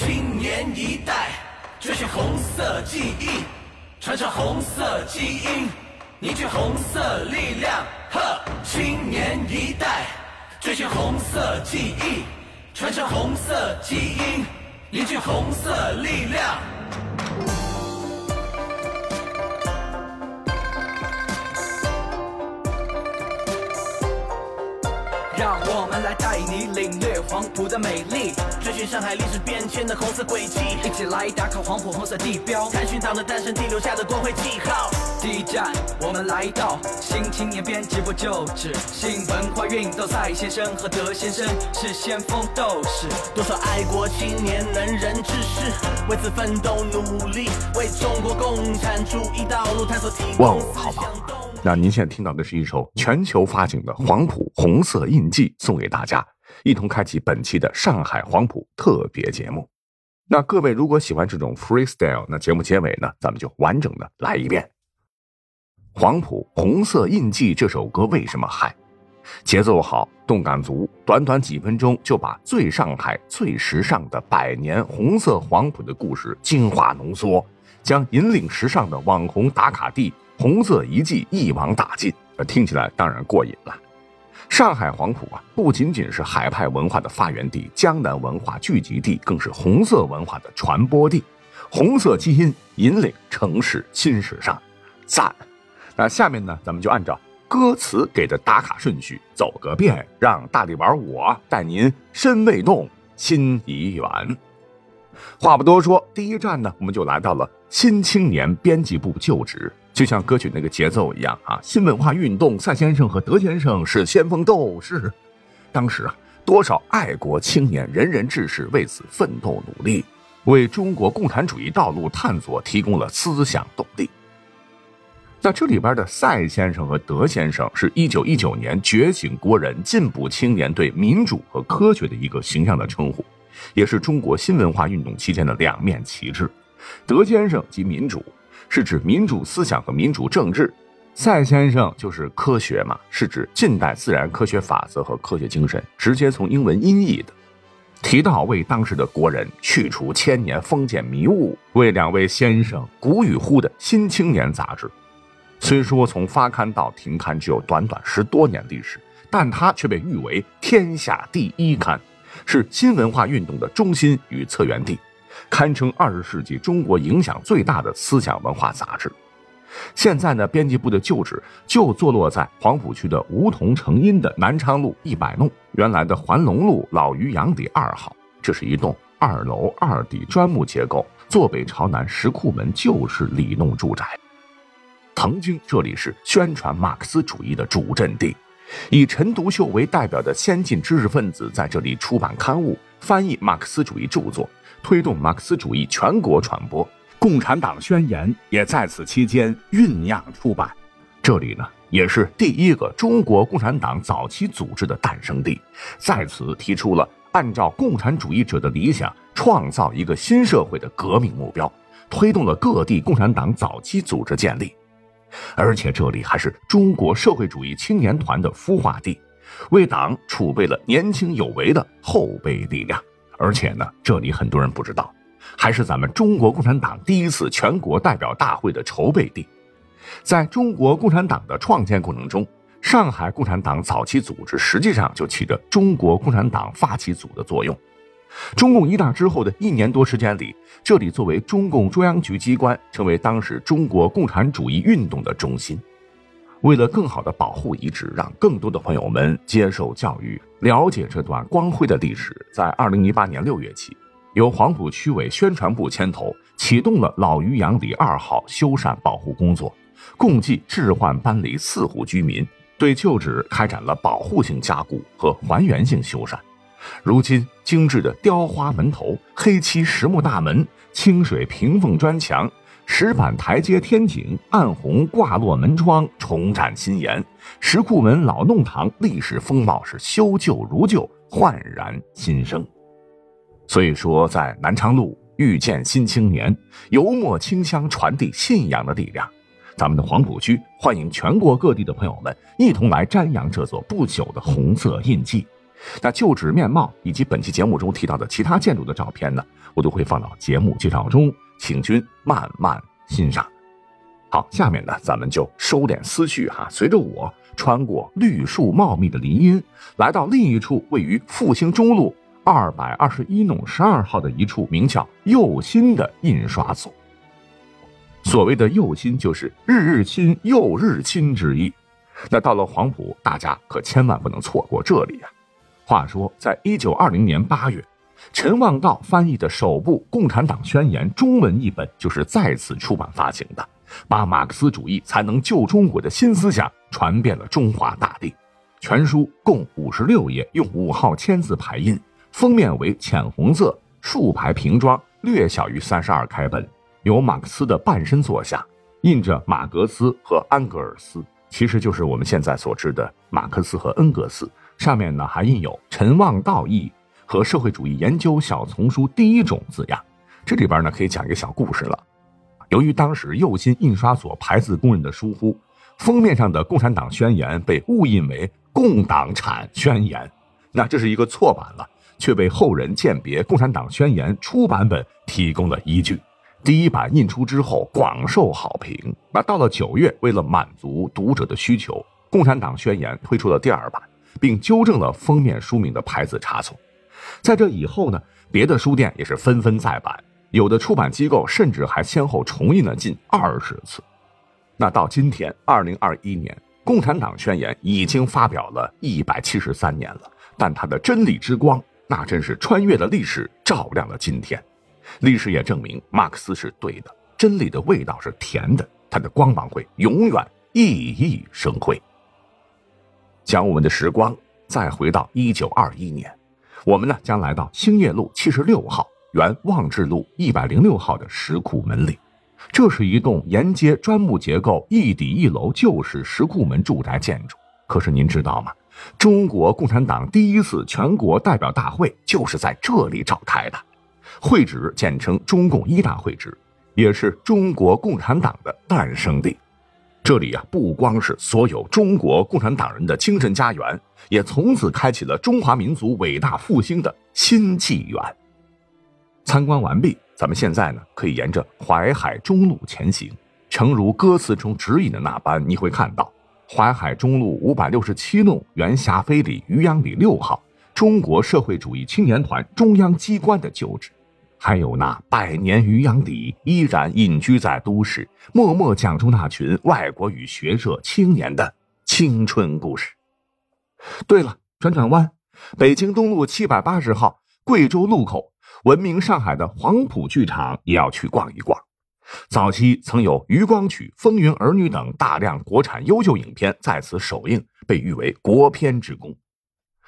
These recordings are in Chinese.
青年一代追寻红色记忆，传承红色基因，凝聚红色力量。呵，青年一代追寻红色记忆，传承红色基因，凝聚红色力量。让我们来带你领略黄埔的美丽，追寻上海历史变迁的红色轨迹，一起来打卡黄埔红色地标，探寻党的诞生地留下的光辉记号。第一站，我们来到新青年编辑部旧址，新文化运动赛先生和德先生是先锋斗士，多少爱国青年能人志士，为此奋斗努力，为中国共产主义道路探索提供思哦好棒。那您现在听到的是一首全球发行的黄埔红色印记，送给大家，一同开启本期的上海黄埔特别节目。那各位如果喜欢这种 freestyle，那节目结尾呢，咱们就完整的来一遍。黄埔红色印记这首歌为什么嗨？节奏好，动感足，短短几分钟就把最上海、最时尚的百年红色黄埔的故事精华浓缩，将引领时尚的网红打卡地红色遗迹一网打尽，呃听起来当然过瘾了。上海黄埔啊，不仅仅是海派文化的发源地、江南文化聚集地，更是红色文化的传播地。红色基因引领城市新时尚，赞！那下面呢，咱们就按照歌词给的打卡顺序走个遍，让大力丸我带您身未动，心已远。话不多说，第一站呢，我们就来到了新青年编辑部旧址。就像歌曲那个节奏一样啊，新文化运动，赛先生和德先生是先锋斗士。当时啊，多少爱国青年、仁人志士为此奋斗努力，为中国共产主义道路探索提供了思想动力。那这里边的赛先生和德先生是一九一九年觉醒国人、进步青年对民主和科学的一个形象的称呼，也是中国新文化运动期间的两面旗帜。德先生即民主，是指民主思想和民主政治；赛先生就是科学嘛，是指近代自然科学法则和科学精神，直接从英文音译的。提到为当时的国人去除千年封建迷雾，为两位先生鼓与呼的《新青年》杂志。虽说从发刊到停刊只有短短十多年历史，但它却被誉为天下第一刊，是新文化运动的中心与策源地，堪称二十世纪中国影响最大的思想文化杂志。现在呢，编辑部的旧址就坐落在黄浦区的梧桐成荫的南昌路一百弄，原来的环龙路老余洋底二号。这是一栋二楼二底砖木结构、坐北朝南石库门旧式里弄住宅。曾经这里是宣传马克思主义的主阵地，以陈独秀为代表的先进知识分子在这里出版刊物、翻译马克思主义著作，推动马克思主义全国传播。共产党宣言也在此期间酝酿出版。这里呢，也是第一个中国共产党早期组织的诞生地，在此提出了按照共产主义者的理想，创造一个新社会的革命目标，推动了各地共产党早期组织建立。而且这里还是中国社会主义青年团的孵化地，为党储备了年轻有为的后备力量。而且呢，这里很多人不知道，还是咱们中国共产党第一次全国代表大会的筹备地。在中国共产党的创建过程中，上海共产党早期组织实际上就起着中国共产党发起组的作用。中共一大之后的一年多时间里，这里作为中共中央局机关，成为当时中国共产主义运动的中心。为了更好的保护遗址，让更多的朋友们接受教育、了解这段光辉的历史，在二零一八年六月起，由黄埔区委宣传部牵头，启动了老渔阳里二号修缮保护工作，共计置换搬离四户居民，对旧址开展了保护性加固和还原性修缮。如今，精致的雕花门头、黑漆实木大门、清水平缝砖墙、石板台阶天井、暗红挂落门窗重展新颜，石库门老弄堂历史风貌是修旧如旧，焕然新生。所以说，在南昌路遇见新青年，油墨清香传递信仰的力量。咱们的黄浦区欢迎全国各地的朋友们一同来瞻仰这座不朽的红色印记。那旧址面貌以及本期节目中提到的其他建筑的照片呢，我都会放到节目介绍中，请君慢慢欣赏。好，下面呢，咱们就收敛思绪哈，随着我穿过绿树茂密的林荫，来到另一处位于复兴中路二百二十一弄十二号的一处名叫右新的印刷所。所谓的右新，就是日日新又日新之意。那到了黄埔，大家可千万不能错过这里呀。话说，在一九二零年八月，陈望道翻译的首部《共产党宣言》中文译本就是在此出版发行的。把马克思主义才能救中国的新思想传遍了中华大地。全书共五十六页，用五号签字排印，封面为浅红色，竖排平装，略小于三十二开本。由马克思的半身坐下，印着马格斯和安格尔斯，其实就是我们现在所知的马克思和恩格斯。上面呢还印有陈望道译和社会主义研究小丛书第一种字样。这里边呢可以讲一个小故事了。由于当时右新印刷所排字工人的疏忽，封面上的《共产党宣言》被误印为《共党产宣言》，那这是一个错版了，却被后人鉴别《共产党宣言》初版本提供了依据。第一版印出之后广受好评。那到了九月，为了满足读者的需求，《共产党宣言》推出了第二版，并纠正了封面书名的排字差错。在这以后呢，别的书店也是纷纷再版。有的出版机构甚至还先后重印了近二十次。那到今天，二零二一年，《共产党宣言》已经发表了一百七十三年了，但它的真理之光，那真是穿越了历史，照亮了今天。历史也证明，马克思是对的，真理的味道是甜的，它的光芒会永远熠熠生辉。将我们的时光再回到一九二一年，我们呢将来到兴业路七十六号。原望志路一百零六号的石库门里，这是一栋沿街砖木结构、一底一楼旧式石库门住宅建筑。可是您知道吗？中国共产党第一次全国代表大会就是在这里召开的，会址简称中共一大会址，也是中国共产党的诞生地。这里啊，不光是所有中国共产党人的精神家园，也从此开启了中华民族伟大复兴的新纪元。参观完毕，咱们现在呢可以沿着淮海中路前行。诚如歌词中指引的那般，你会看到淮海中路五百六十七弄原霞飞里渔阳里六号中国社会主义青年团中央机关的旧址，还有那百年渔阳底依然隐居在都市，默默讲出那群外国语学社青年的青春故事。对了，转转弯，北京东路七百八十号贵州路口。闻名上海的黄埔剧场也要去逛一逛。早期曾有余光曲》《风云儿女等大量国产优秀影片在此首映，被誉为国片之宫。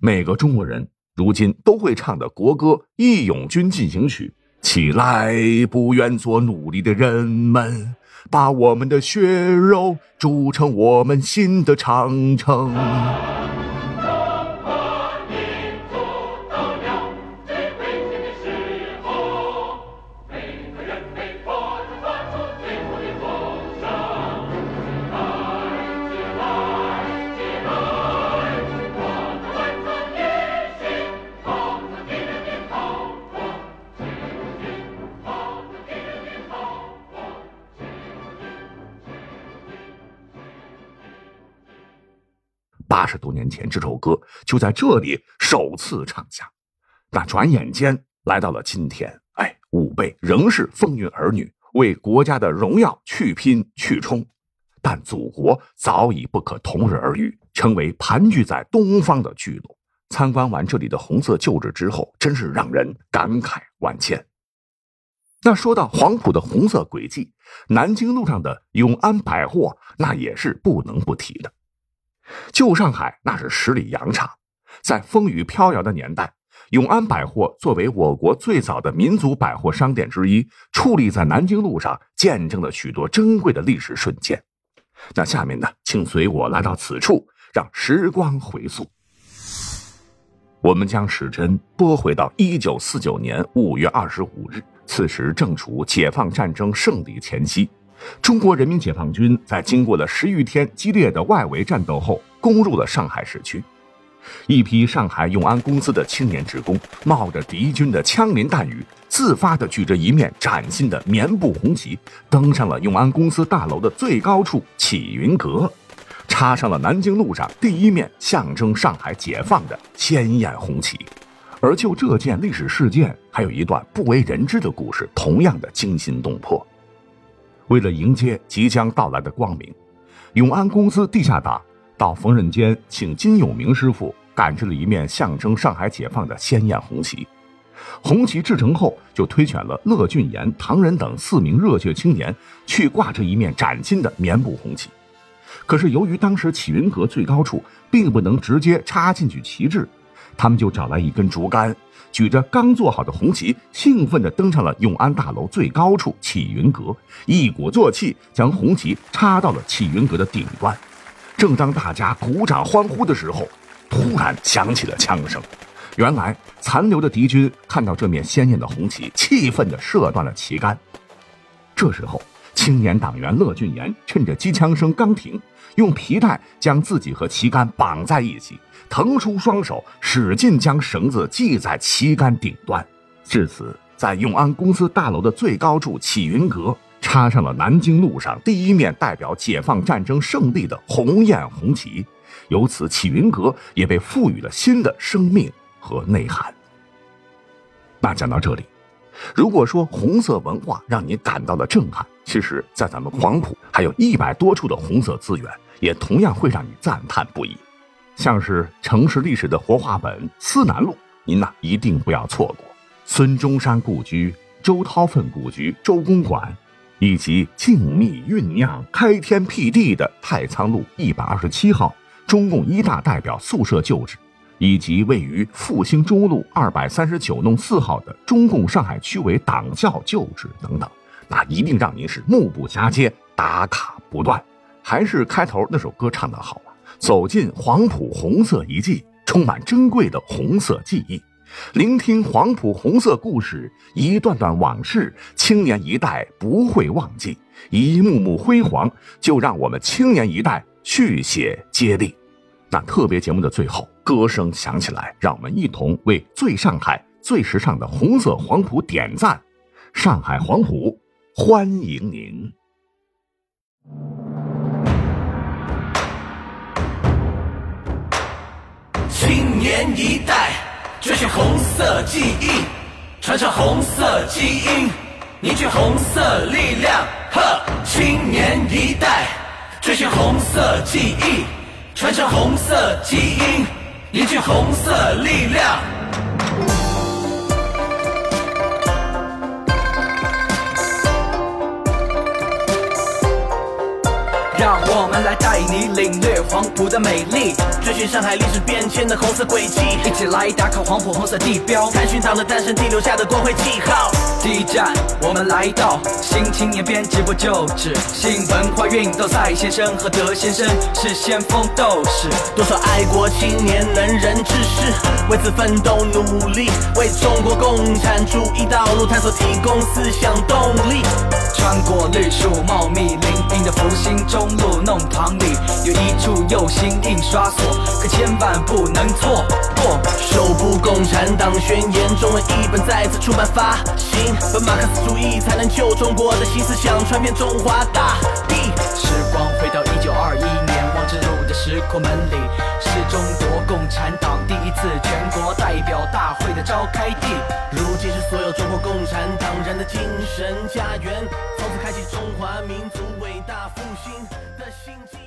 每个中国人如今都会唱的国歌《义勇军进行曲》：起来，不愿做奴隶的人们，把我们的血肉筑成我们新的长城。八十多年前，这首歌就在这里首次唱响。那转眼间来到了今天，哎，吾辈仍是风云儿女，为国家的荣耀去拼去冲。但祖国早已不可同日而语，成为盘踞在东方的巨龙。参观完这里的红色旧址之后，真是让人感慨万千。那说到黄埔的红色轨迹，南京路上的永安百货，那也是不能不提的。旧上海那是十里洋场，在风雨飘摇的年代，永安百货作为我国最早的民族百货商店之一，矗立在南京路上，见证了许多珍贵的历史瞬间。那下面呢，请随我来到此处，让时光回溯。我们将时针拨回到一九四九年五月二十五日，此时正处解放战争胜利前夕。中国人民解放军在经过了十余天激烈的外围战斗后，攻入了上海市区。一批上海永安公司的青年职工冒着敌军的枪林弹雨，自发地举着一面崭新的棉布红旗，登上了永安公司大楼的最高处启云阁，插上了南京路上第一面象征上海解放的鲜艳红旗。而就这件历史事件，还有一段不为人知的故事，同样的惊心动魄。为了迎接即将到来的光明，永安公司地下党到缝纫间请金永明师傅。赶制了一面象征上海解放的鲜艳红旗，红旗制成后，就推选了乐俊岩、唐仁等四名热血青年去挂这一面崭新的棉布红旗。可是由于当时启云阁最高处并不能直接插进去旗帜，他们就找来一根竹竿，举着刚做好的红旗，兴奋地登上了永安大楼最高处启云阁，一鼓作气将红旗插到了启云阁的顶端。正当大家鼓掌欢呼的时候，突然响起了枪声，原来残留的敌军看到这面鲜艳的红旗，气愤地射断了旗杆。这时候，青年党员乐俊岩趁着机枪声刚停，用皮带将自己和旗杆绑在一起，腾出双手，使劲将绳子系在旗杆顶端。至此，在永安公司大楼的最高处启云阁，插上了南京路上第一面代表解放战争胜利的红艳红旗。由此，启云阁也被赋予了新的生命和内涵。那讲到这里，如果说红色文化让你感到了震撼，其实，在咱们黄埔还有一百多处的红色资源，也同样会让你赞叹不已。像是城市历史的活化本思南路，您呐一定不要错过。孙中山故居、周涛奋故居、周公馆，以及静谧酝酿、开天辟地的太仓路一百二十七号。中共一大代表宿舍旧址，以及位于复兴中路二百三十九弄四号的中共上海区委党校旧址等等，那一定让您是目不暇接，打卡不断。还是开头那首歌唱得好啊！走进黄埔红色遗迹，充满珍贵的红色记忆，聆听黄埔红色故事，一段段往事，青年一代不会忘记，一幕幕辉煌，就让我们青年一代。续写接力，那特别节目的最后，歌声响起来，让我们一同为最上海、最时尚的红色黄埔点赞！上海黄埔欢迎您！青年一代追寻红色记忆，传承红色基因，凝聚红色力量。呵，青年一代。追寻红色记忆，传承红色基因，凝聚红色力量。让我们来带你领略黄埔的美丽，追寻上海历史变迁的红色轨迹，一起来打卡黄埔红色地标，探寻党的诞生地留下的光辉记号。第一站，我们来到新青年编辑部旧址，新文化运动赛先生和德先生是先锋斗士，多少爱国青年能人志士，为此奋斗努力，为中国共产主义道路探索提供思想动力。穿过绿树茂密林荫的福星中路弄堂里，有一处右心印刷所，可千万不能错过。手部共产党宣言中文译本再次出版发行，本马克思主义才能救中国的新思想传遍中华大地。时光回到一九二一之路的石库门里，是中国共产党第一次全国代表大会的召开地。如今是所有中国共产党人的精神家园。从此开启中华民族伟大复兴的新纪。